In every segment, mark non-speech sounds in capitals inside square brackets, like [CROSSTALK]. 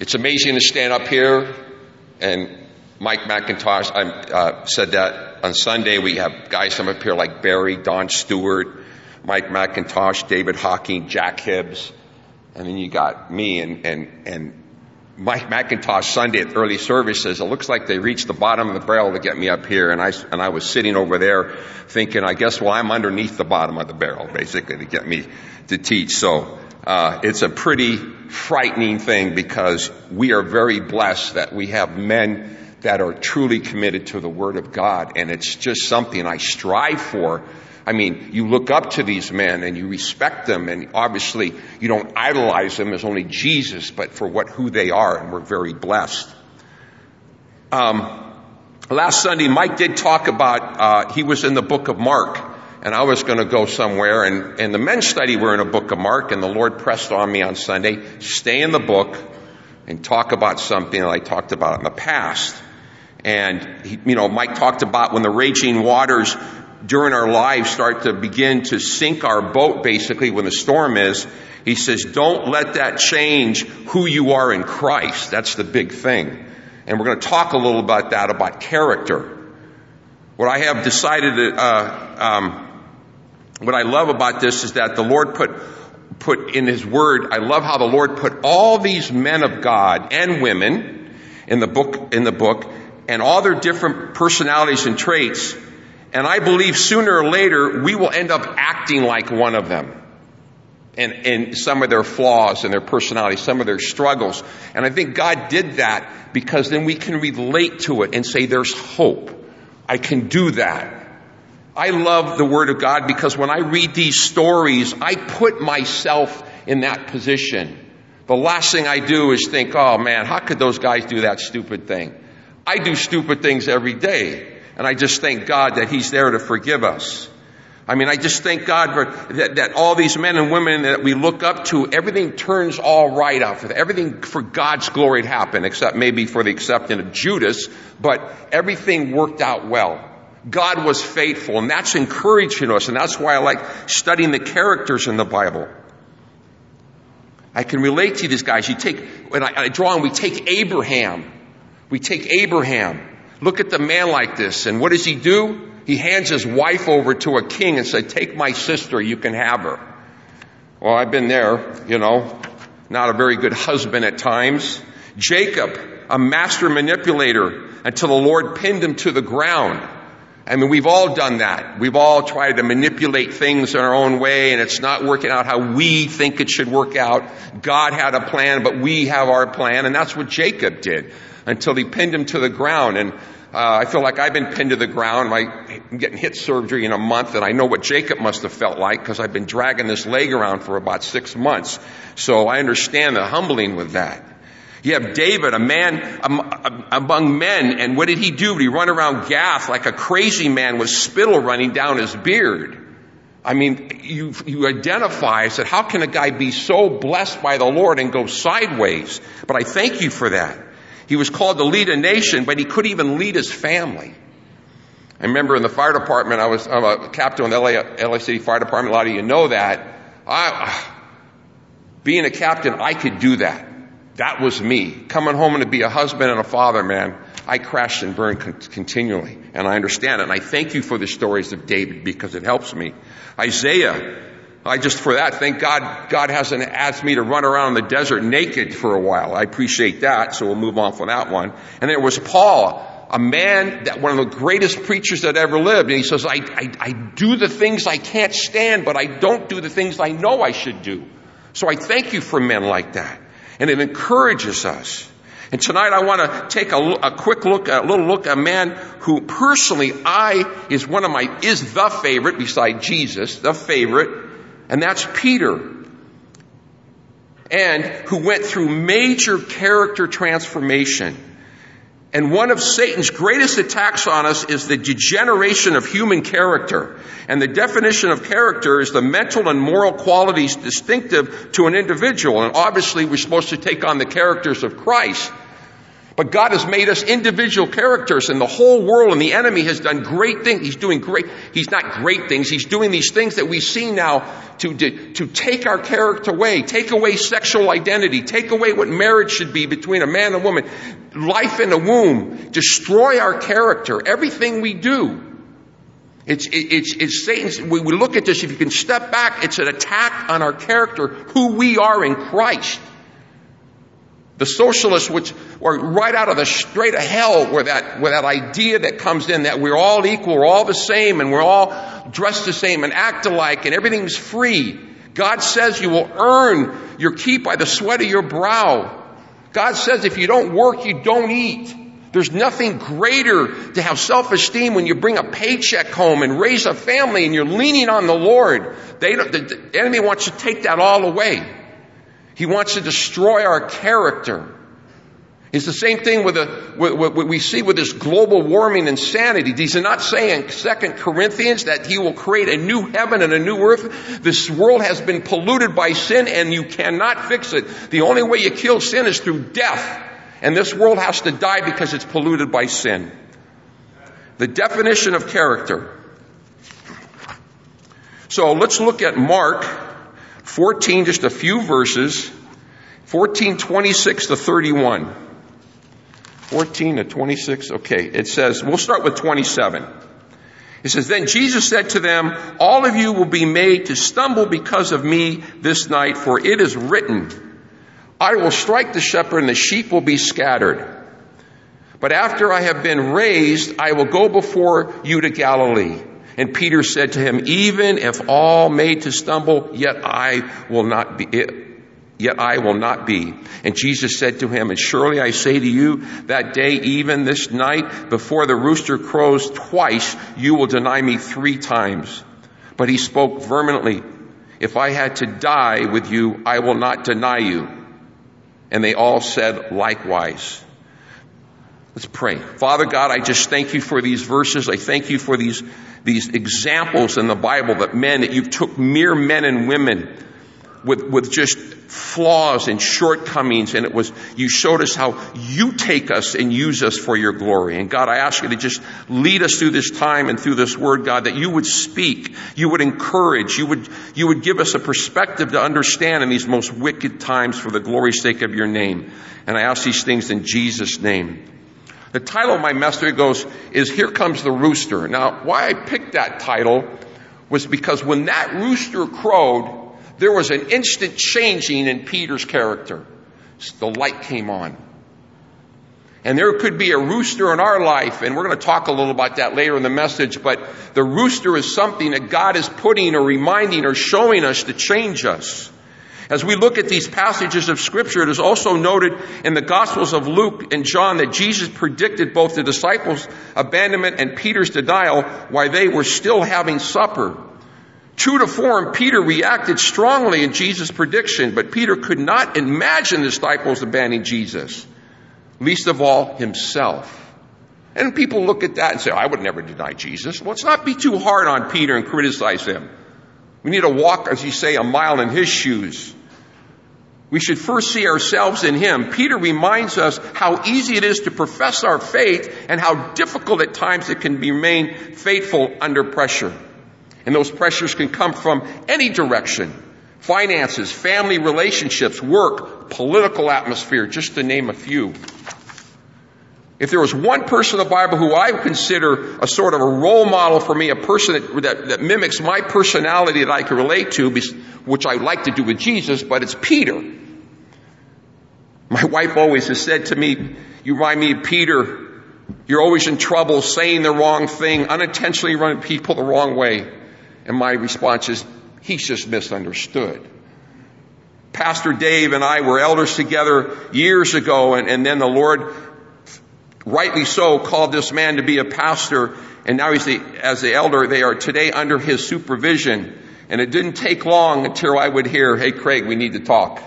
It's amazing to stand up here and Mike McIntosh I, uh, said that on Sunday. We have guys come up here like Barry, Don Stewart, Mike McIntosh, David Hocking, Jack Hibbs, and then you got me and, and, and Mike McIntosh Sunday at early service says, it looks like they reached the bottom of the barrel to get me up here. And I, and I was sitting over there thinking, I guess, well, I'm underneath the bottom of the barrel, basically, to get me to teach. So, uh, it's a pretty frightening thing because we are very blessed that we have men that are truly committed to the Word of God. And it's just something I strive for I mean, you look up to these men and you respect them and obviously you don't idolize them as only Jesus, but for what, who they are and we're very blessed. Um, last Sunday, Mike did talk about, uh, he was in the book of Mark and I was going to go somewhere and, and the men's study were in a book of Mark and the Lord pressed on me on Sunday, stay in the book and talk about something that I talked about in the past. And, he, you know, Mike talked about when the raging waters during our lives start to begin to sink our boat basically when the storm is, he says, don't let that change who you are in Christ. That's the big thing. And we're going to talk a little about that, about character. What I have decided to, uh, um, what I love about this is that the Lord put, put in His Word, I love how the Lord put all these men of God and women in the book, in the book, and all their different personalities and traits and I believe sooner or later we will end up acting like one of them. And, and some of their flaws and their personality, some of their struggles. And I think God did that because then we can relate to it and say there's hope. I can do that. I love the Word of God because when I read these stories, I put myself in that position. The last thing I do is think, oh man, how could those guys do that stupid thing? I do stupid things every day. And I just thank God that He's there to forgive us. I mean, I just thank God for that, that all these men and women that we look up to, everything turns all right out. Everything for God's glory to happen, except maybe for the exception of Judas, but everything worked out well. God was faithful, and that's encouraging us, and that's why I like studying the characters in the Bible. I can relate to these guys. You take, when I, I draw on, we take Abraham. We take Abraham. Look at the man like this. And what does he do? He hands his wife over to a king and said, take my sister, you can have her. Well, I've been there, you know, not a very good husband at times. Jacob, a master manipulator until the Lord pinned him to the ground. I mean, we've all done that. We've all tried to manipulate things in our own way and it's not working out how we think it should work out. God had a plan, but we have our plan and that's what Jacob did until he pinned him to the ground. And uh, I feel like I've been pinned to the ground. I'm getting hip surgery in a month, and I know what Jacob must have felt like because I've been dragging this leg around for about six months. So I understand the humbling with that. You have David, a man among men, and what did he do? He run around Gath like a crazy man with spittle running down his beard? I mean, you, you identify, I said, how can a guy be so blessed by the Lord and go sideways? But I thank you for that. He was called to lead a nation, but he couldn't even lead his family. I remember in the fire department, I was I'm a captain in the LA, LA City Fire Department. A lot of you know that. I, being a captain, I could do that. That was me. Coming home and to be a husband and a father, man, I crashed and burned con- continually. And I understand it. And I thank you for the stories of David because it helps me. Isaiah, I just, for that, thank God, God hasn't asked me to run around the desert naked for a while. I appreciate that, so we'll move on from that one. And there was Paul, a man that one of the greatest preachers that ever lived. And he says, I, I, I do the things I can't stand, but I don't do the things I know I should do. So I thank you for men like that. And it encourages us. And tonight I want to take a, a, quick look, a little look a man who personally I is one of my, is the favorite beside Jesus, the favorite and that's Peter. And who went through major character transformation. And one of Satan's greatest attacks on us is the degeneration of human character. And the definition of character is the mental and moral qualities distinctive to an individual. And obviously we're supposed to take on the characters of Christ. But God has made us individual characters and the whole world and the enemy has done great things. He's doing great, he's not great things. He's doing these things that we see now to, to, to take our character away, take away sexual identity, take away what marriage should be between a man and a woman, life in the womb, destroy our character, everything we do. It's, it's, it's Satan's, we look at this, if you can step back, it's an attack on our character, who we are in Christ. The socialists, which are right out of the straight of hell, where that, where that idea that comes in that we're all equal, we're all the same, and we're all dressed the same and act alike, and everything's free. God says you will earn your keep by the sweat of your brow. God says if you don't work, you don't eat. There's nothing greater to have self-esteem when you bring a paycheck home and raise a family and you're leaning on the Lord. They the enemy wants to take that all away. He wants to destroy our character. It's the same thing with, with, what we see with this global warming insanity. He's not saying, Second Corinthians, that he will create a new heaven and a new earth. This world has been polluted by sin and you cannot fix it. The only way you kill sin is through death. And this world has to die because it's polluted by sin. The definition of character. So let's look at Mark 14, just a few verses. 14, 26 to 31. 14 to 26. Okay. It says, we'll start with 27. It says, then Jesus said to them, all of you will be made to stumble because of me this night, for it is written, I will strike the shepherd and the sheep will be scattered. But after I have been raised, I will go before you to Galilee. And Peter said to him, even if all made to stumble, yet I will not be, yet I will not be. And Jesus said to him, and surely I say to you, that day, even this night, before the rooster crows twice, you will deny me three times. But he spoke vehemently, if I had to die with you, I will not deny you. And they all said likewise. Let's pray. Father God, I just thank you for these verses. I thank you for these, these examples in the Bible that men, that you've took mere men and women with, with just flaws and shortcomings and it was, you showed us how you take us and use us for your glory. And God, I ask you to just lead us through this time and through this word, God, that you would speak, you would encourage, you would, you would give us a perspective to understand in these most wicked times for the glory's sake of your name. And I ask these things in Jesus' name. The title of my message goes, is Here Comes the Rooster. Now, why I picked that title was because when that rooster crowed, there was an instant changing in Peter's character. The light came on. And there could be a rooster in our life, and we're going to talk a little about that later in the message, but the rooster is something that God is putting or reminding or showing us to change us. As we look at these passages of scripture, it is also noted in the Gospels of Luke and John that Jesus predicted both the disciples' abandonment and Peter's denial while they were still having supper. True to form, Peter reacted strongly in Jesus' prediction, but Peter could not imagine the disciples abandoning Jesus, least of all himself. And people look at that and say, I would never deny Jesus. Let's not be too hard on Peter and criticize him. We need to walk, as you say, a mile in his shoes. We should first see ourselves in Him. Peter reminds us how easy it is to profess our faith and how difficult at times it can remain faithful under pressure. And those pressures can come from any direction. Finances, family relationships, work, political atmosphere, just to name a few. If there was one person in the Bible who I consider a sort of a role model for me, a person that, that, that mimics my personality that I can relate to, which I like to do with Jesus, but it's Peter. My wife always has said to me, you remind me of Peter. You're always in trouble saying the wrong thing, unintentionally running people the wrong way. And my response is, he's just misunderstood. Pastor Dave and I were elders together years ago and, and then the Lord, rightly so, called this man to be a pastor and now he's the, as the elder, they are today under his supervision. And it didn't take long until I would hear, hey Craig, we need to talk.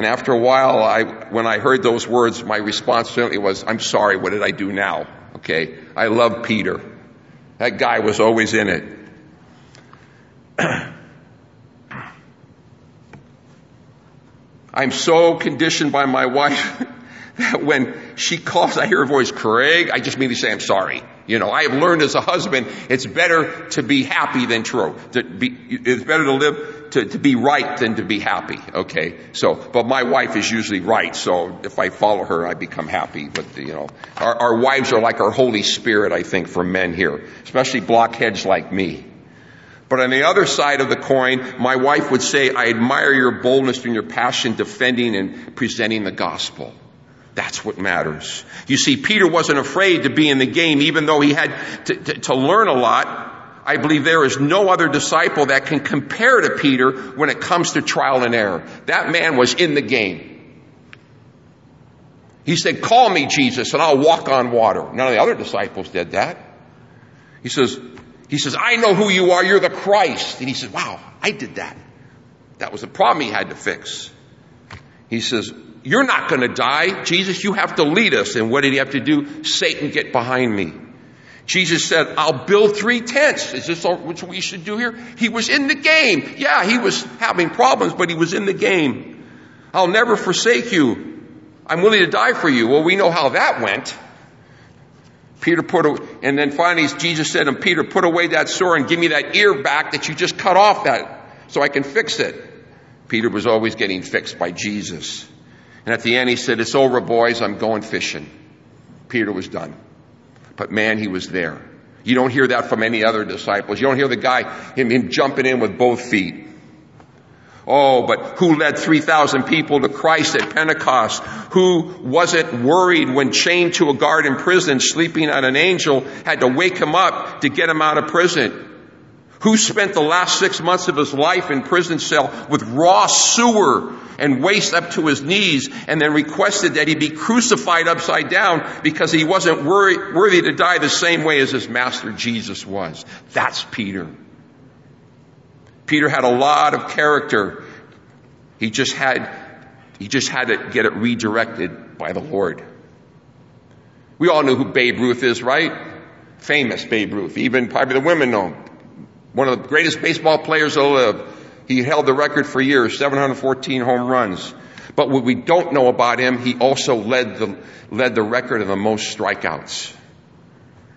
And after a while, I, when I heard those words, my response certainly was, I'm sorry, what did I do now? Okay. I love Peter. That guy was always in it. [CLEARS THROAT] I'm so conditioned by my wife [LAUGHS] that when she calls, I hear her voice, Craig, I just immediately say, I'm sorry. You know, I have learned as a husband, it's better to be happy than true. Be, it's better to live, to, to be right than to be happy. Okay. So, but my wife is usually right. So if I follow her, I become happy. But, you know, our, our wives are like our Holy Spirit, I think, for men here, especially blockheads like me. But on the other side of the coin, my wife would say, I admire your boldness and your passion defending and presenting the gospel. That's what matters. You see, Peter wasn't afraid to be in the game, even though he had to, to, to, learn a lot. I believe there is no other disciple that can compare to Peter when it comes to trial and error. That man was in the game. He said, call me Jesus and I'll walk on water. None of the other disciples did that. He says, he says, I know who you are. You're the Christ. And he says, wow, I did that. That was the problem he had to fix. He says, you're not going to die. Jesus, you have to lead us. And what did he have to do? Satan, get behind me. Jesus said, I'll build three tents. Is this what we should do here? He was in the game. Yeah, he was having problems, but he was in the game. I'll never forsake you. I'm willing to die for you. Well, we know how that went. Peter put, a, and then finally Jesus said, and Peter, put away that sword and give me that ear back that you just cut off that so I can fix it. Peter was always getting fixed by Jesus. And at the end he said, it's over boys, I'm going fishing. Peter was done. But man, he was there. You don't hear that from any other disciples. You don't hear the guy, him, him jumping in with both feet. Oh, but who led 3,000 people to Christ at Pentecost? Who wasn't worried when chained to a guard in prison, sleeping on an angel, had to wake him up to get him out of prison? Who spent the last six months of his life in prison cell with raw sewer and waste up to his knees and then requested that he be crucified upside down because he wasn't worthy to die the same way as his master Jesus was. That's Peter. Peter had a lot of character. He just had, he just had to get it redirected by the Lord. We all know who Babe Ruth is, right? Famous Babe Ruth. Even probably the women know him. One of the greatest baseball players to live. He held the record for years, 714 home runs. But what we don't know about him, he also led the, led the record of the most strikeouts.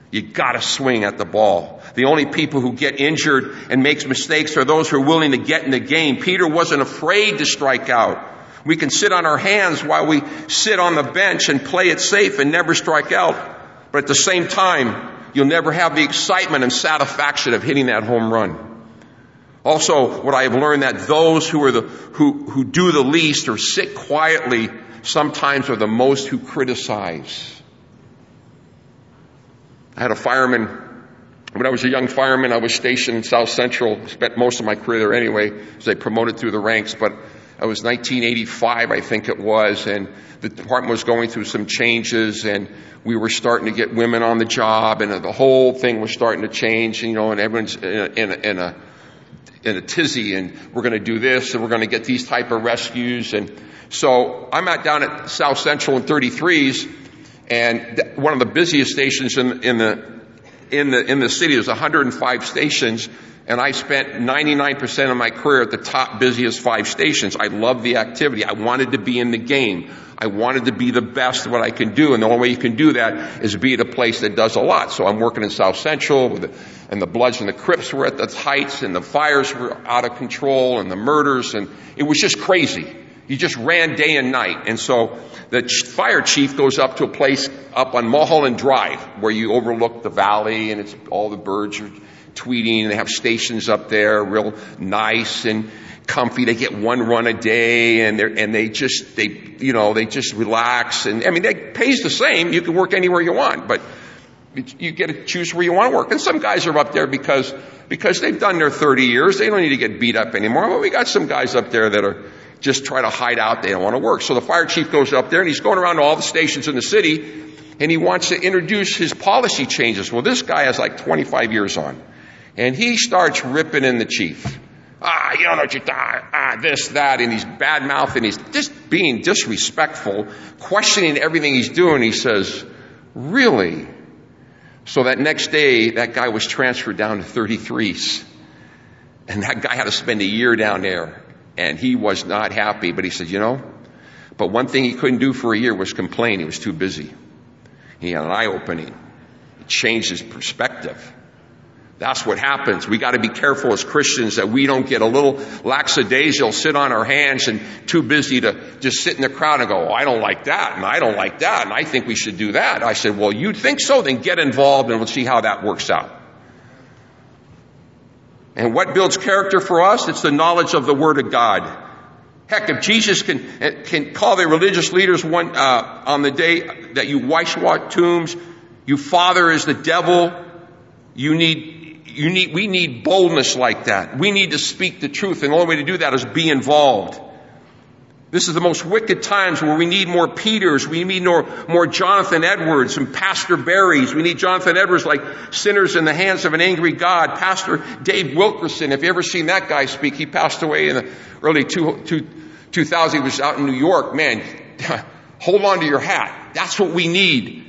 You gotta swing at the ball. The only people who get injured and makes mistakes are those who are willing to get in the game. Peter wasn't afraid to strike out. We can sit on our hands while we sit on the bench and play it safe and never strike out. But at the same time, you'll never have the excitement and satisfaction of hitting that home run. Also, what I have learned that those who are the, who, who do the least or sit quietly sometimes are the most who criticize. I had a fireman, when I was a young fireman, I was stationed in South Central, spent most of my career there anyway, as they promoted through the ranks, but it was 1985, I think it was, and the department was going through some changes and we were starting to get women on the job and the whole thing was starting to change, you know, and everyone's in a, in a, in a, in a tizzy and we're going to do this and we're going to get these type of rescues. And so I'm at down at South Central in 33s and one of the busiest stations in, in the, in the, in the city. There's 105 stations and I spent 99% of my career at the top busiest five stations. I loved the activity. I wanted to be in the game. I wanted to be the best at what I can do, and the only way you can do that is be at a place that does a lot. So I'm working in South Central, the, and the Bloods and the Crips were at the heights, and the fires were out of control, and the murders, and it was just crazy. You just ran day and night. And so the fire chief goes up to a place up on Mulholland Drive where you overlook the valley and it's all the birds are tweeting and they have stations up there real nice and comfy. They get one run a day and they and they just they you know they just relax and I mean it pays the same. You can work anywhere you want, but you get to choose where you want to work. And some guys are up there because because they've done their 30 years. They don't need to get beat up anymore. But we got some guys up there that are just try to hide out. They don't want to work. So the fire chief goes up there and he's going around to all the stations in the city and he wants to introduce his policy changes. Well, this guy has like 25 years on and he starts ripping in the chief ah, you don't know what you're ah, this, that, and he's bad mouth and he's just being disrespectful, questioning everything he's doing. He says, really? So that next day, that guy was transferred down to 33s. And that guy had to spend a year down there. And he was not happy, but he said, you know, But one thing he couldn't do for a year was complain. He was too busy. He had an eye opening. It changed his perspective. That's what happens. We got to be careful as Christians that we don't get a little lackadaisical, sit on our hands and too busy to just sit in the crowd and go, oh, I don't like that and I don't like that and I think we should do that. I said, well, you think so? Then get involved and we'll see how that works out. And what builds character for us? It's the knowledge of the Word of God. Heck, if Jesus can, can call the religious leaders one, uh, on the day that you whitewash tombs, you father is the devil, you need you need, we need boldness like that. We need to speak the truth, and the only way to do that is be involved. This is the most wicked times where we need more Peters, we need more, more Jonathan Edwards and Pastor Barrys. We need Jonathan Edwards like sinners in the hands of an angry God. Pastor Dave Wilkerson, if you ever seen that guy speak, he passed away in the early two, two, 2000. He was out in New York. Man, [LAUGHS] hold on to your hat. That's what we need.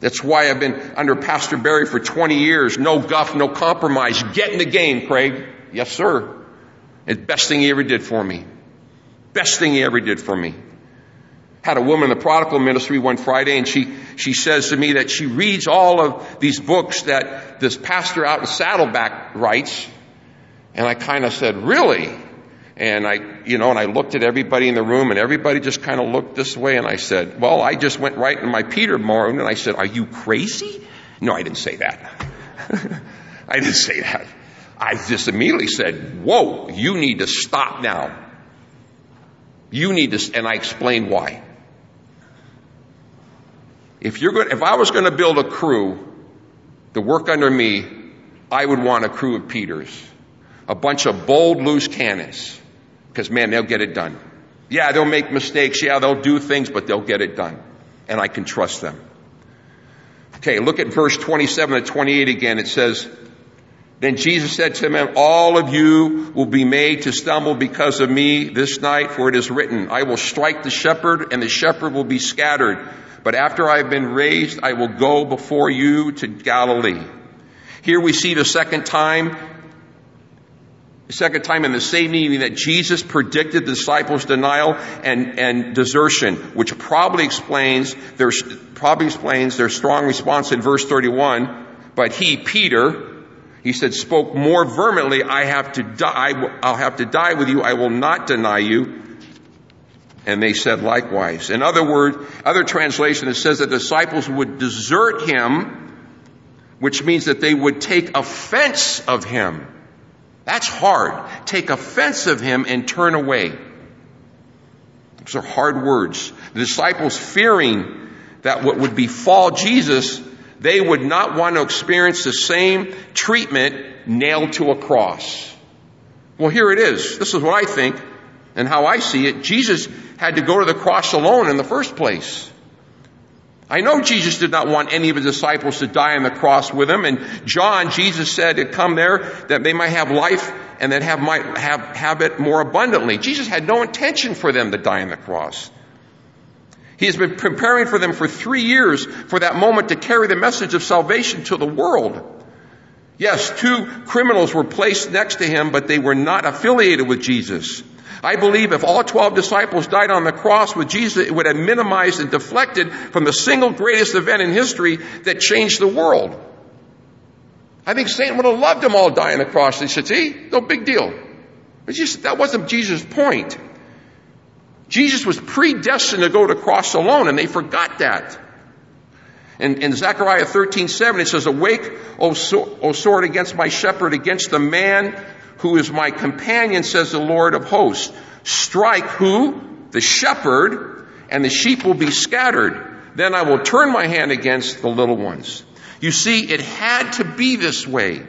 That's why I've been under Pastor Barry for 20 years. No guff, no compromise. Get in the game, Craig. Yes, sir. It's the best thing he ever did for me. Best thing he ever did for me. Had a woman in the prodigal ministry one Friday and she, she says to me that she reads all of these books that this pastor out in Saddleback writes. And I kind of said, really? And I, you know, and I looked at everybody in the room and everybody just kind of looked this way and I said, well, I just went right in my Peter mode and I said, are you crazy? No, I didn't say that. [LAUGHS] I didn't say that. I just immediately said, whoa, you need to stop now. You need to, and I explained why. If you're going, if I was going to build a crew to work under me, I would want a crew of Peters. A bunch of bold, loose cannons. Because man, they'll get it done. Yeah, they'll make mistakes. Yeah, they'll do things, but they'll get it done. And I can trust them. Okay, look at verse 27 to 28 again. It says, Then Jesus said to them, All of you will be made to stumble because of me this night, for it is written, I will strike the shepherd, and the shepherd will be scattered. But after I have been raised, I will go before you to Galilee. Here we see the second time the second time in the same evening that Jesus predicted the disciples' denial and, and desertion, which probably explains their, probably explains their strong response in verse 31. But he, Peter, he said, spoke more vehemently, I have to die, I'll have to die with you, I will not deny you. And they said likewise. In other words, other translation, it says that the disciples would desert him, which means that they would take offense of him. That's hard. Take offense of him and turn away. Those are hard words. The disciples fearing that what would befall Jesus, they would not want to experience the same treatment nailed to a cross. Well, here it is. This is what I think and how I see it. Jesus had to go to the cross alone in the first place. I know Jesus did not want any of his disciples to die on the cross with him. And John, Jesus said to come there that they might have life and that have, might have, have it more abundantly. Jesus had no intention for them to die on the cross. He has been preparing for them for three years for that moment to carry the message of salvation to the world. Yes, two criminals were placed next to him, but they were not affiliated with Jesus. I believe if all 12 disciples died on the cross with Jesus, it would have minimized and deflected from the single greatest event in history that changed the world. I think Satan would have loved them all dying on the cross. He said, see, no big deal. But just, that wasn't Jesus' point. Jesus was predestined to go to cross alone, and they forgot that. In, in Zechariah 13, 7, it says, Awake, O, so, o sword, against my shepherd, against the man who is my companion, says the Lord of hosts. Strike who? The shepherd, and the sheep will be scattered. Then I will turn my hand against the little ones. You see, it had to be this way.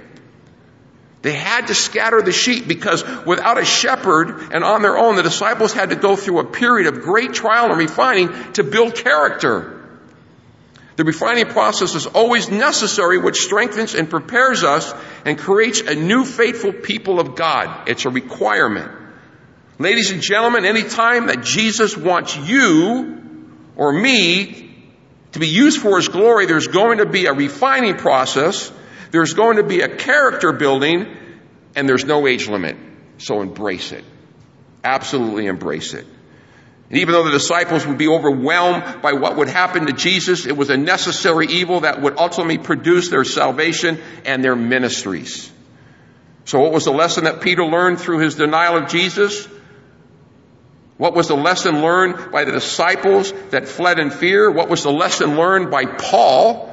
They had to scatter the sheep because without a shepherd and on their own, the disciples had to go through a period of great trial and refining to build character. The refining process is always necessary, which strengthens and prepares us and creates a new faithful people of God. It's a requirement. Ladies and gentlemen, any time that Jesus wants you or me to be used for His glory, there's going to be a refining process, there's going to be a character building, and there's no age limit. So embrace it. Absolutely embrace it. And even though the disciples would be overwhelmed by what would happen to Jesus, it was a necessary evil that would ultimately produce their salvation and their ministries. So what was the lesson that Peter learned through his denial of Jesus? What was the lesson learned by the disciples that fled in fear? What was the lesson learned by Paul,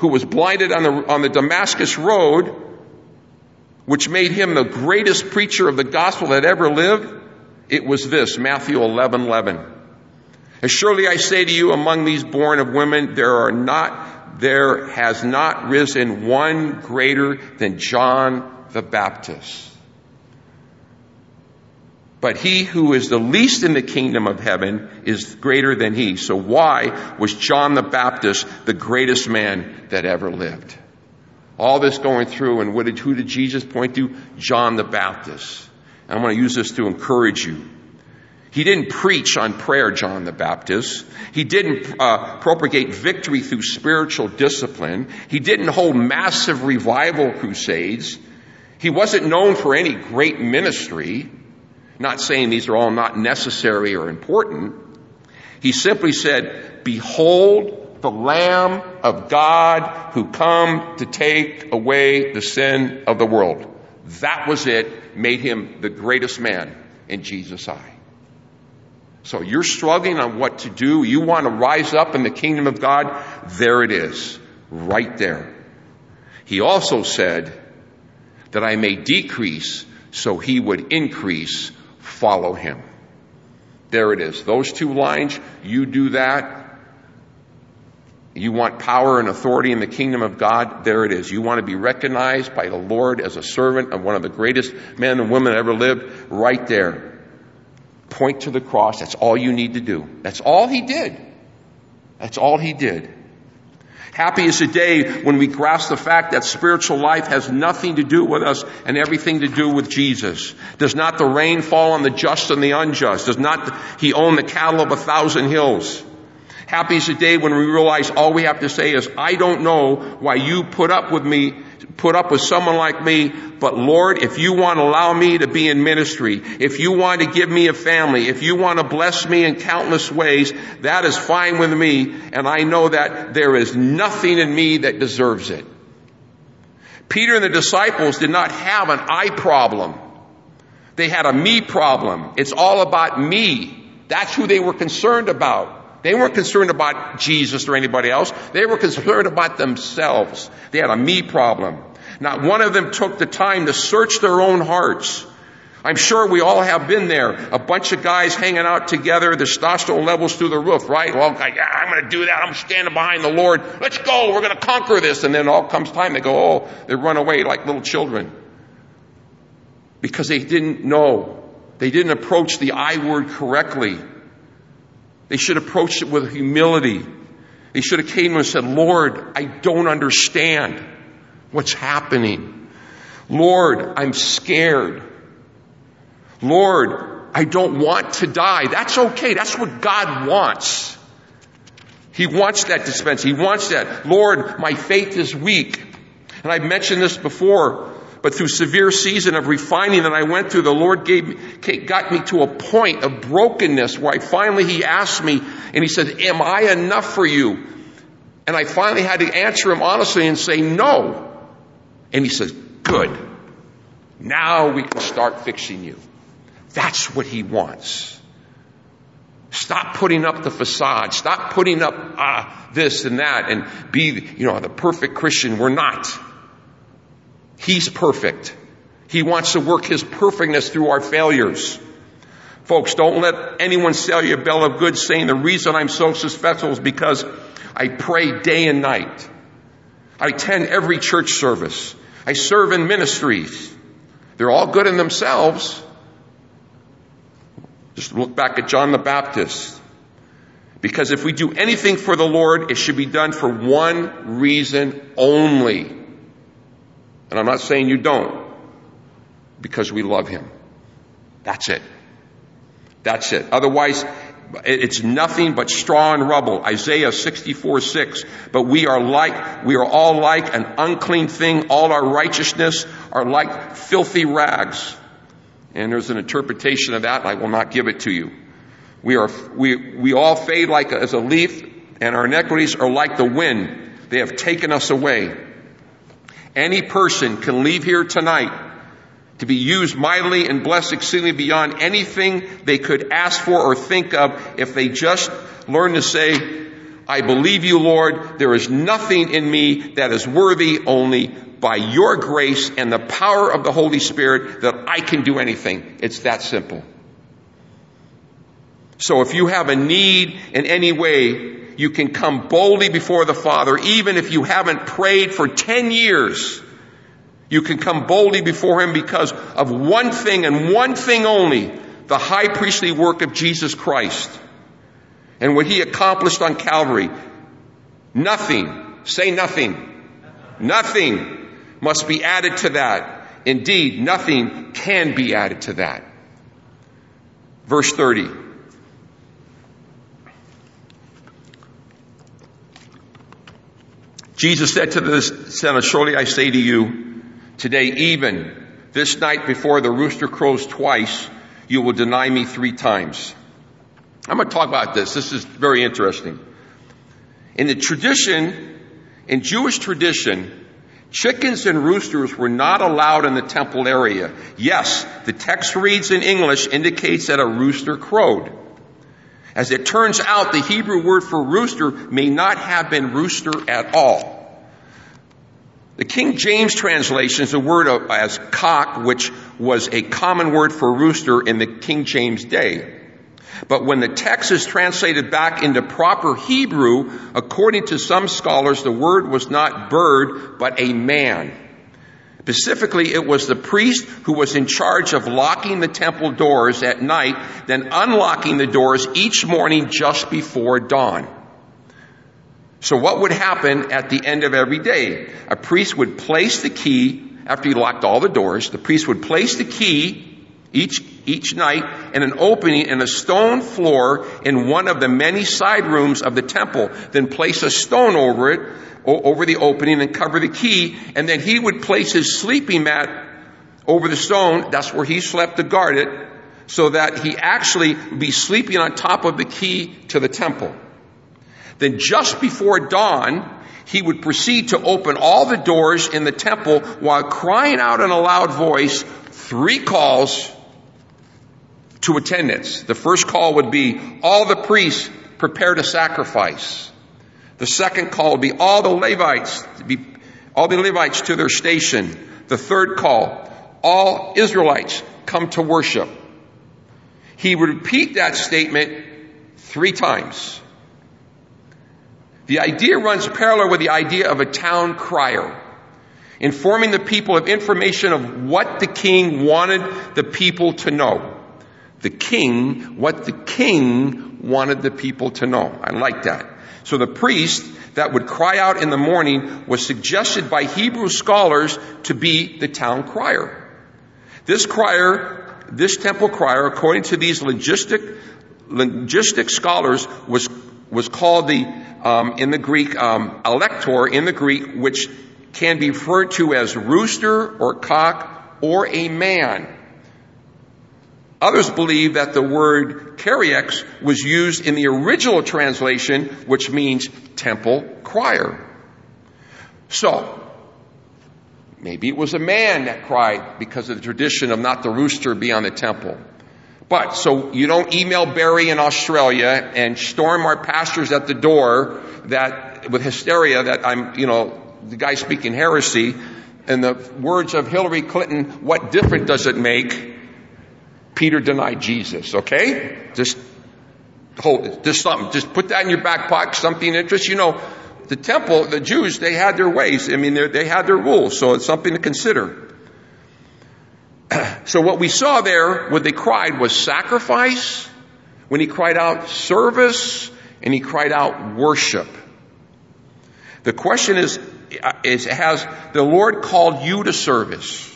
who was blinded on the, on the Damascus road, which made him the greatest preacher of the gospel that ever lived? It was this, Matthew 11, 11. As surely I say to you, among these born of women, there are not, there has not risen one greater than John the Baptist. But he who is the least in the kingdom of heaven is greater than he. So why was John the Baptist the greatest man that ever lived? All this going through, and what did, who did Jesus point to? John the Baptist. And I'm going to use this to encourage you. He didn't preach on prayer, John the Baptist. He didn't uh, propagate victory through spiritual discipline. He didn't hold massive revival crusades. He wasn't known for any great ministry. Not saying these are all not necessary or important. He simply said, behold the Lamb of God who come to take away the sin of the world. That was it, made him the greatest man in Jesus' eye. So you're struggling on what to do. You want to rise up in the kingdom of God. There it is. Right there. He also said that I may decrease so he would increase follow him. There it is. Those two lines, you do that. You want power and authority in the kingdom of God? There it is. You want to be recognized by the Lord as a servant of one of the greatest men and women that ever lived? Right there. Point to the cross. That's all you need to do. That's all he did. That's all he did. Happy is the day when we grasp the fact that spiritual life has nothing to do with us and everything to do with Jesus. Does not the rain fall on the just and the unjust? Does not he own the cattle of a thousand hills? Happy is the day when we realize all we have to say is, I don't know why you put up with me put up with someone like me, but Lord, if you want to allow me to be in ministry, if you want to give me a family, if you want to bless me in countless ways, that is fine with me, and I know that there is nothing in me that deserves it. Peter and the disciples did not have an I problem. They had a me problem. It's all about me. That's who they were concerned about. They weren't concerned about Jesus or anybody else. They were concerned about themselves. They had a me problem. Not one of them took the time to search their own hearts. I'm sure we all have been there. A bunch of guys hanging out together, the testosterone levels through the roof, right? Well, I'm ah, going to do that. I'm standing behind the Lord. Let's go. We're going to conquer this. And then all comes time, they go, oh, they run away like little children. Because they didn't know. They didn't approach the I word correctly. They should approach it with humility. They should have came and said, Lord, I don't understand what's happening. Lord, I'm scared. Lord, I don't want to die. That's okay. That's what God wants. He wants that dispense. He wants that. Lord, my faith is weak. And I've mentioned this before. But through severe season of refining that I went through, the Lord gave, got me to a point of brokenness where I finally, He asked me and He said, am I enough for you? And I finally had to answer Him honestly and say no. And He says, good. Now we can start fixing you. That's what He wants. Stop putting up the facade. Stop putting up uh, this and that and be, you know, the perfect Christian. We're not. He's perfect. He wants to work His perfectness through our failures. Folks, don't let anyone sell you a bill of goods saying the reason I'm so successful is because I pray day and night. I attend every church service. I serve in ministries. They're all good in themselves. Just look back at John the Baptist. Because if we do anything for the Lord, it should be done for one reason only. And I'm not saying you don't, because we love Him. That's it. That's it. Otherwise, it's nothing but straw and rubble. Isaiah 64, 6. But we are like, we are all like an unclean thing. All our righteousness are like filthy rags. And there's an interpretation of that, and I will not give it to you. We are, we, we all fade like as a leaf, and our iniquities are like the wind. They have taken us away. Any person can leave here tonight to be used mightily and blessed exceedingly beyond anything they could ask for or think of if they just learn to say, I believe you, Lord. There is nothing in me that is worthy only by your grace and the power of the Holy Spirit that I can do anything. It's that simple. So if you have a need in any way, you can come boldly before the Father, even if you haven't prayed for 10 years. You can come boldly before Him because of one thing and one thing only, the high priestly work of Jesus Christ and what He accomplished on Calvary. Nothing, say nothing, nothing must be added to that. Indeed, nothing can be added to that. Verse 30. Jesus said to the son, surely I say to you, today even this night before the rooster crows twice, you will deny me three times. I'm going to talk about this. This is very interesting. In the tradition, in Jewish tradition, chickens and roosters were not allowed in the temple area. Yes, the text reads in English indicates that a rooster crowed. As it turns out, the Hebrew word for rooster may not have been rooster at all. The King James translation is a word as cock, which was a common word for rooster in the King James day. But when the text is translated back into proper Hebrew, according to some scholars, the word was not bird, but a man. Specifically, it was the priest who was in charge of locking the temple doors at night, then unlocking the doors each morning just before dawn. So what would happen at the end of every day? A priest would place the key, after he locked all the doors, the priest would place the key each, each night in an opening in a stone floor in one of the many side rooms of the temple, then place a stone over it, over the opening and cover the key, and then he would place his sleeping mat over the stone, that's where he slept to guard it, so that he actually would be sleeping on top of the key to the temple. Then just before dawn, he would proceed to open all the doors in the temple while crying out in a loud voice three calls to attendance. The first call would be all the priests prepare to sacrifice. The second call would be all the Levites be all the Levites to their station. The third call, all Israelites come to worship. He would repeat that statement three times. The idea runs parallel with the idea of a town crier, informing the people of information of what the king wanted the people to know. The king, what the king wanted the people to know. I like that. So the priest that would cry out in the morning was suggested by Hebrew scholars to be the town crier. This crier, this temple crier, according to these logistic, logistic scholars, was, was called the um, in the Greek, um, alektor in the Greek, which can be referred to as rooster or cock or a man. Others believe that the word kyriax was used in the original translation, which means temple crier. So, maybe it was a man that cried because of the tradition of not the rooster be on the temple. But, so you don't email Barry in Australia and storm our pastors at the door that, with hysteria that I'm, you know, the guy speaking heresy. In the words of Hillary Clinton, what difference does it make? Peter denied Jesus, okay? Just hold it. Just something. Just put that in your back pocket, something interest. You know, the temple, the Jews, they had their ways. I mean, they had their rules, so it's something to consider. [CLEARS THROAT] so what we saw there, what they cried was sacrifice, when he cried out service, and he cried out worship. The question is, is has the Lord called you to service?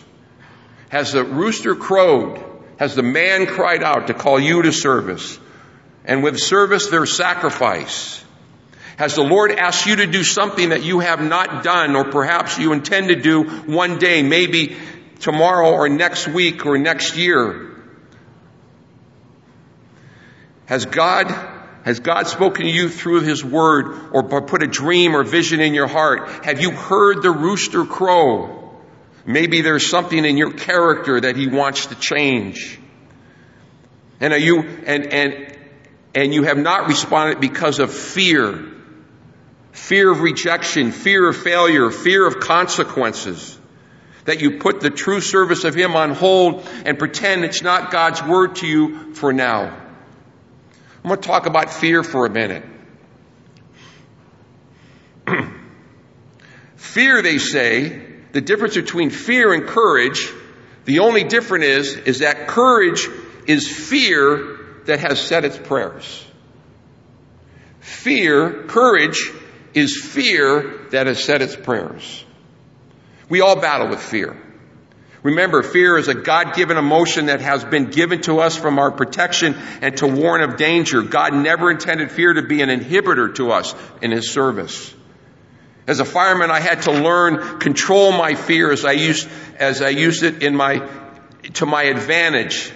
Has the rooster crowed? Has the man cried out to call you to service? And with service, there's sacrifice. Has the Lord asked you to do something that you have not done or perhaps you intend to do one day? Maybe tomorrow or next week or next year? Has God, has God spoken to you through His Word or put a dream or vision in your heart? Have you heard the rooster crow? Maybe there's something in your character that He wants to change. And are you, and, and, and you have not responded because of fear. Fear of rejection, fear of failure, fear of consequences. That you put the true service of Him on hold and pretend it's not God's word to you for now. I'm going to talk about fear for a minute. [CLEARS THROAT] fear, they say, the difference between fear and courage, the only difference is, is that courage is fear that has said its prayers. Fear, courage, is fear that has said its prayers. We all battle with fear. Remember, fear is a God-given emotion that has been given to us from our protection and to warn of danger. God never intended fear to be an inhibitor to us in His service. As a fireman, I had to learn control my fear as I used, as I used it in my, to my advantage.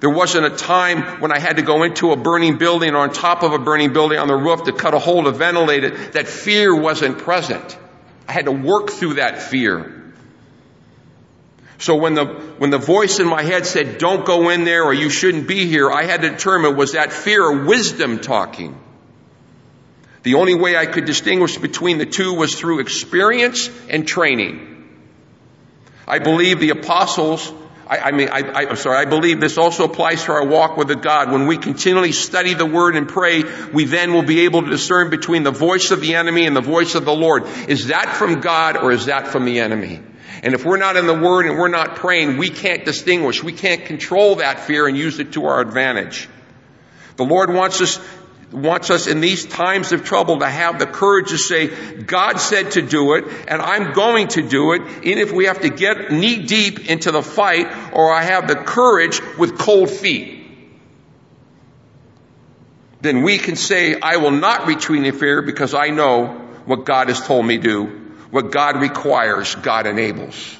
There wasn't a time when I had to go into a burning building or on top of a burning building on the roof to cut a hole to ventilate it. That fear wasn't present. I had to work through that fear. So when the, when the voice in my head said, don't go in there or you shouldn't be here, I had to determine was that fear or wisdom talking? The only way I could distinguish between the two was through experience and training. I believe the apostles, I, I mean, I, am sorry, I believe this also applies to our walk with God. When we continually study the Word and pray, we then will be able to discern between the voice of the enemy and the voice of the Lord. Is that from God or is that from the enemy? And if we're not in the Word and we're not praying, we can't distinguish. We can't control that fear and use it to our advantage. The Lord wants us, wants us in these times of trouble to have the courage to say, God said to do it, and I'm going to do it, even if we have to get knee deep into the fight, or I have the courage with cold feet. Then we can say, I will not retreat in fear because I know what God has told me to do what God requires, God enables.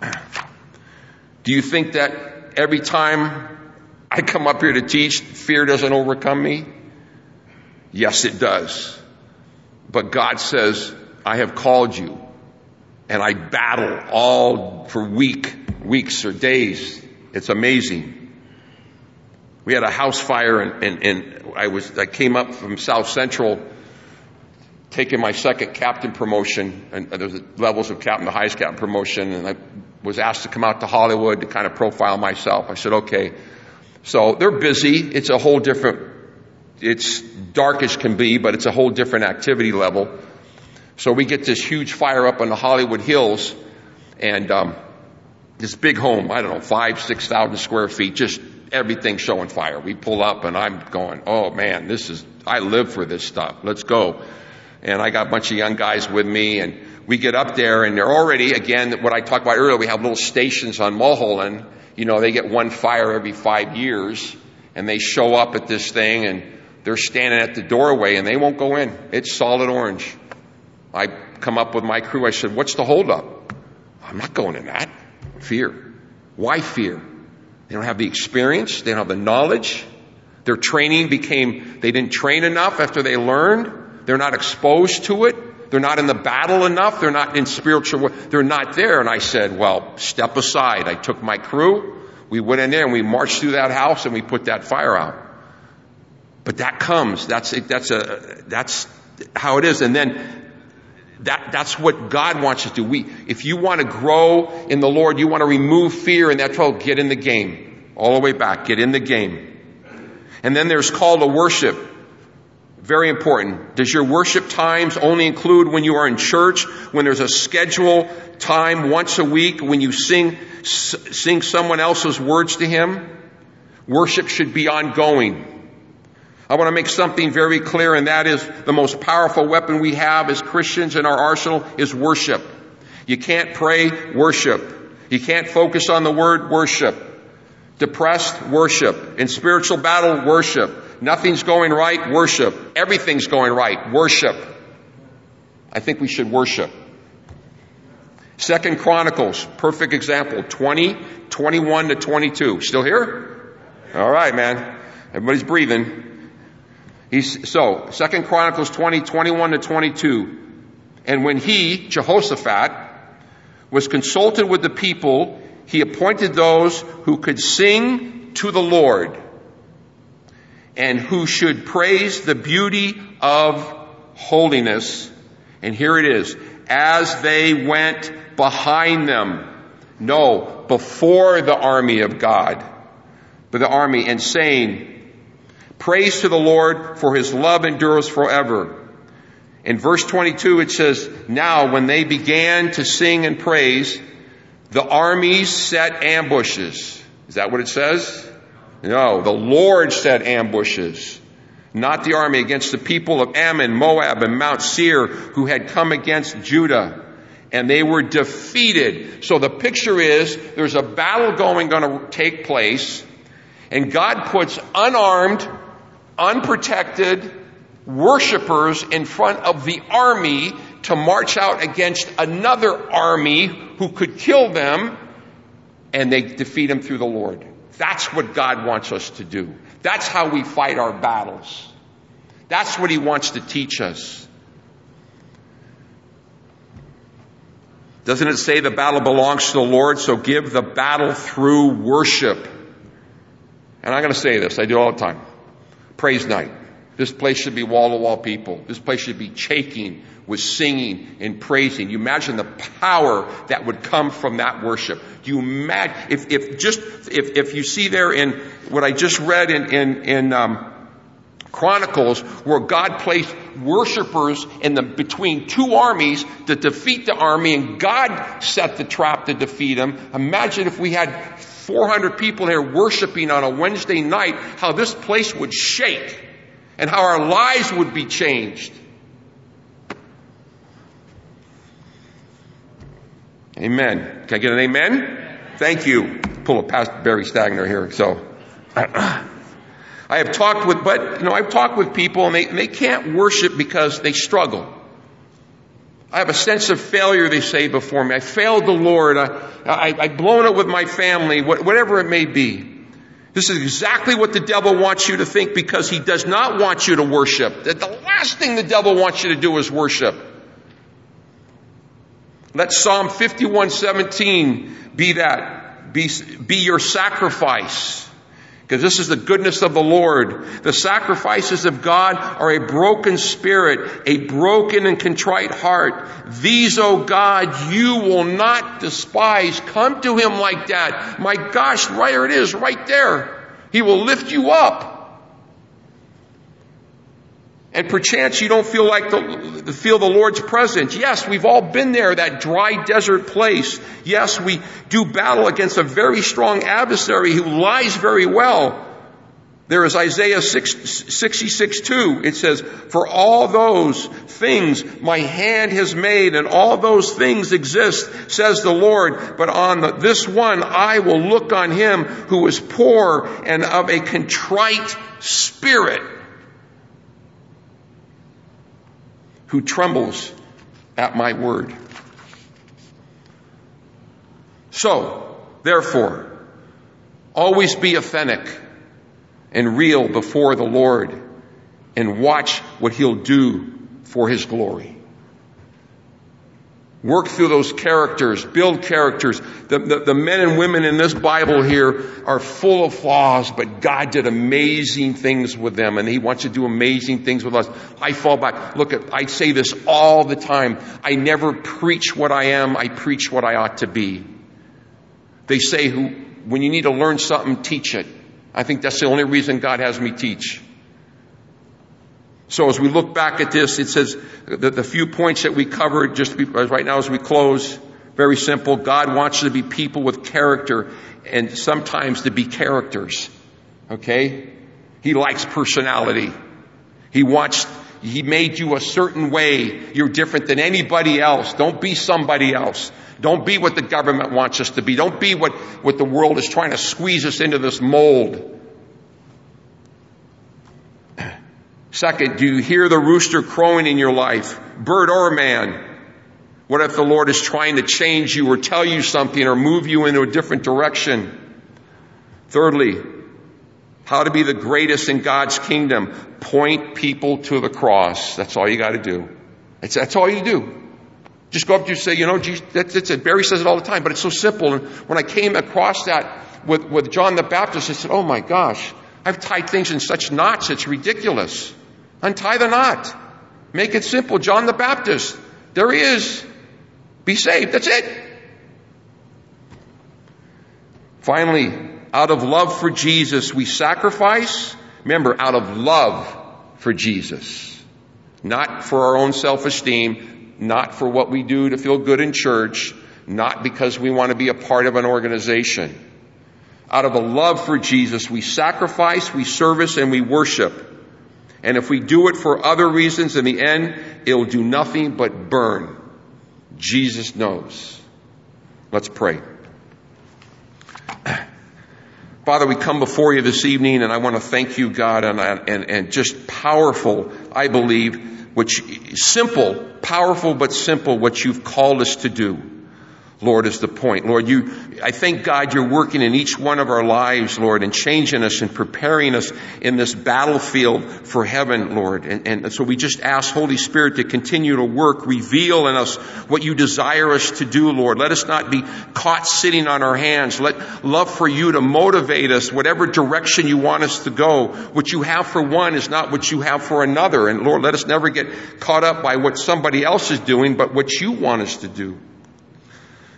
[CLEARS THROAT] Do you think that every time I come up here to teach, fear doesn't overcome me? Yes, it does. But God says, I have called you. And I battle all for week, weeks or days. It's amazing. We had a house fire and, and, and I was, I came up from South Central taking my second captain promotion, and there levels of captain, the highest captain promotion, and I was asked to come out to Hollywood to kind of profile myself. I said, okay. So they're busy. It's a whole different, it's dark as can be, but it's a whole different activity level. So we get this huge fire up on the Hollywood Hills, and um, this big home, I don't know, five, six thousand square feet, just everything showing fire. We pull up, and I'm going, oh man, this is, I live for this stuff. Let's go and I got a bunch of young guys with me and we get up there and they're already, again, what I talked about earlier, we have little stations on Mulholland. You know, they get one fire every five years and they show up at this thing and they're standing at the doorway and they won't go in. It's solid orange. I come up with my crew. I said, what's the holdup? I'm not going in that. Fear. Why fear? They don't have the experience. They don't have the knowledge. Their training became, they didn't train enough after they learned. They're not exposed to it. They're not in the battle enough. They're not in spiritual, they're not there. And I said, well, step aside. I took my crew. We went in there and we marched through that house and we put that fire out. But that comes. That's, that's a, that's how it is. And then that, that's what God wants us to do. We, if you want to grow in the Lord, you want to remove fear and that trouble, get in the game. All the way back. Get in the game. And then there's call to worship. Very important. Does your worship times only include when you are in church, when there's a schedule time once a week, when you sing, sing someone else's words to Him? Worship should be ongoing. I want to make something very clear, and that is the most powerful weapon we have as Christians in our arsenal is worship. You can't pray, worship. You can't focus on the word, worship. Depressed, worship. In spiritual battle, worship. Nothing's going right, worship. Everything's going right, worship. I think we should worship. Second Chronicles, perfect example, 20, 21 to 22. Still here? All right, man. Everybody's breathing. He's, so, Second Chronicles 20, 21 to 22. And when he, Jehoshaphat, was consulted with the people, he appointed those who could sing to the Lord and who should praise the beauty of holiness. And here it is. As they went behind them. No, before the army of God. But the army and saying, Praise to the Lord for his love endures forever. In verse 22 it says, Now when they began to sing and praise, the armies set ambushes. Is that what it says? No, the Lord set ambushes. Not the army against the people of Ammon, Moab, and Mount Seir who had come against Judah. And they were defeated. So the picture is there's a battle going to take place and God puts unarmed, unprotected worshipers in front of the army to march out against another army who could kill them and they defeat them through the Lord. That's what God wants us to do. That's how we fight our battles. That's what He wants to teach us. Doesn't it say the battle belongs to the Lord? So give the battle through worship. And I'm going to say this, I do all the time. Praise night. This place should be wall to wall people. This place should be shaking with singing and praising. You imagine the power that would come from that worship. Do you imagine, if, if just, if, if you see there in what I just read in, in, in, um, Chronicles where God placed worshipers in the, between two armies to defeat the army and God set the trap to defeat them. Imagine if we had 400 people here worshiping on a Wednesday night, how this place would shake and how our lives would be changed. Amen. Can I get an amen? Thank you. Pull a past Barry Stagner here. So, [CLEARS THROAT] I have talked with, but, you know, I've talked with people and they, and they can't worship because they struggle. I have a sense of failure, they say before me. I failed the Lord. I, I, I've blown it with my family, whatever it may be. This is exactly what the devil wants you to think because he does not want you to worship. That the last thing the devil wants you to do is worship. Let Psalm 51:17 be that, be, be your sacrifice. Because this is the goodness of the Lord. The sacrifices of God are a broken spirit, a broken and contrite heart. These, O oh God, you will not despise. Come to Him like that. My gosh, right there it is, right there. He will lift you up. And perchance you don't feel like the, feel the Lord's presence. Yes, we've all been there, that dry desert place. Yes, we do battle against a very strong adversary who lies very well. There is Isaiah 6, 66 2. It says, For all those things my hand has made and all those things exist, says the Lord. But on the, this one I will look on him who is poor and of a contrite spirit who trembles at my word. So, therefore, always be authentic and real before the Lord and watch what He'll do for His glory. Work through those characters, build characters. The, the, the, men and women in this Bible here are full of flaws, but God did amazing things with them and He wants to do amazing things with us. I fall back. Look at, I say this all the time. I never preach what I am, I preach what I ought to be. They say who, when you need to learn something, teach it. I think that's the only reason God has me teach. So as we look back at this, it says that the few points that we covered just right now as we close, very simple. God wants you to be people with character and sometimes to be characters. Okay? He likes personality. He wants, He made you a certain way. You're different than anybody else. Don't be somebody else. Don't be what the government wants us to be. Don't be what, what the world is trying to squeeze us into this mold. Second, do you hear the rooster crowing in your life? Bird or man? What if the Lord is trying to change you or tell you something or move you into a different direction? Thirdly, how to be the greatest in God's kingdom. Point people to the cross. That's all you got to do. That's, that's all you do. Just go up to you say, you know, Jesus, that's, that's it. Barry says it all the time, but it's so simple. And when I came across that with, with John the Baptist, I said, oh my gosh, I've tied things in such knots, it's ridiculous. Untie the knot. Make it simple. John the Baptist. There he is. Be saved. That's it. Finally, out of love for Jesus, we sacrifice. Remember, out of love for Jesus. Not for our own self-esteem, not for what we do to feel good in church, not because we want to be a part of an organization. Out of a love for Jesus, we sacrifice, we service, and we worship. And if we do it for other reasons, in the end, it'll do nothing but burn. Jesus knows. Let's pray. [CLEARS THROAT] Father, we come before you this evening and I want to thank you, God, and, and, and just powerful, I believe, which simple, powerful but simple, what you've called us to do. Lord, is the point. Lord, you, I thank God you're working in each one of our lives, Lord, and changing us and preparing us in this battlefield for heaven, Lord. And, and so we just ask Holy Spirit to continue to work, reveal in us what you desire us to do, Lord. Let us not be caught sitting on our hands. Let love for you to motivate us, whatever direction you want us to go. What you have for one is not what you have for another. And Lord, let us never get caught up by what somebody else is doing, but what you want us to do.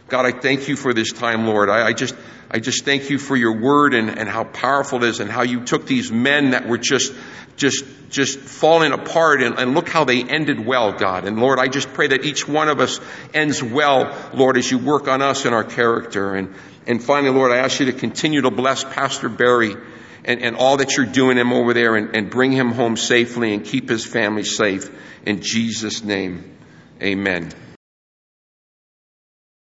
God, I thank you for this time, Lord. I, I just, I just thank you for your word and, and how powerful it is and how you took these men that were just, just, just falling apart and, and look how they ended well, God. And Lord, I just pray that each one of us ends well, Lord, as you work on us and our character. And, and finally, Lord, I ask you to continue to bless Pastor Barry and, and all that you're doing him over there and, and bring him home safely and keep his family safe. In Jesus' name, amen.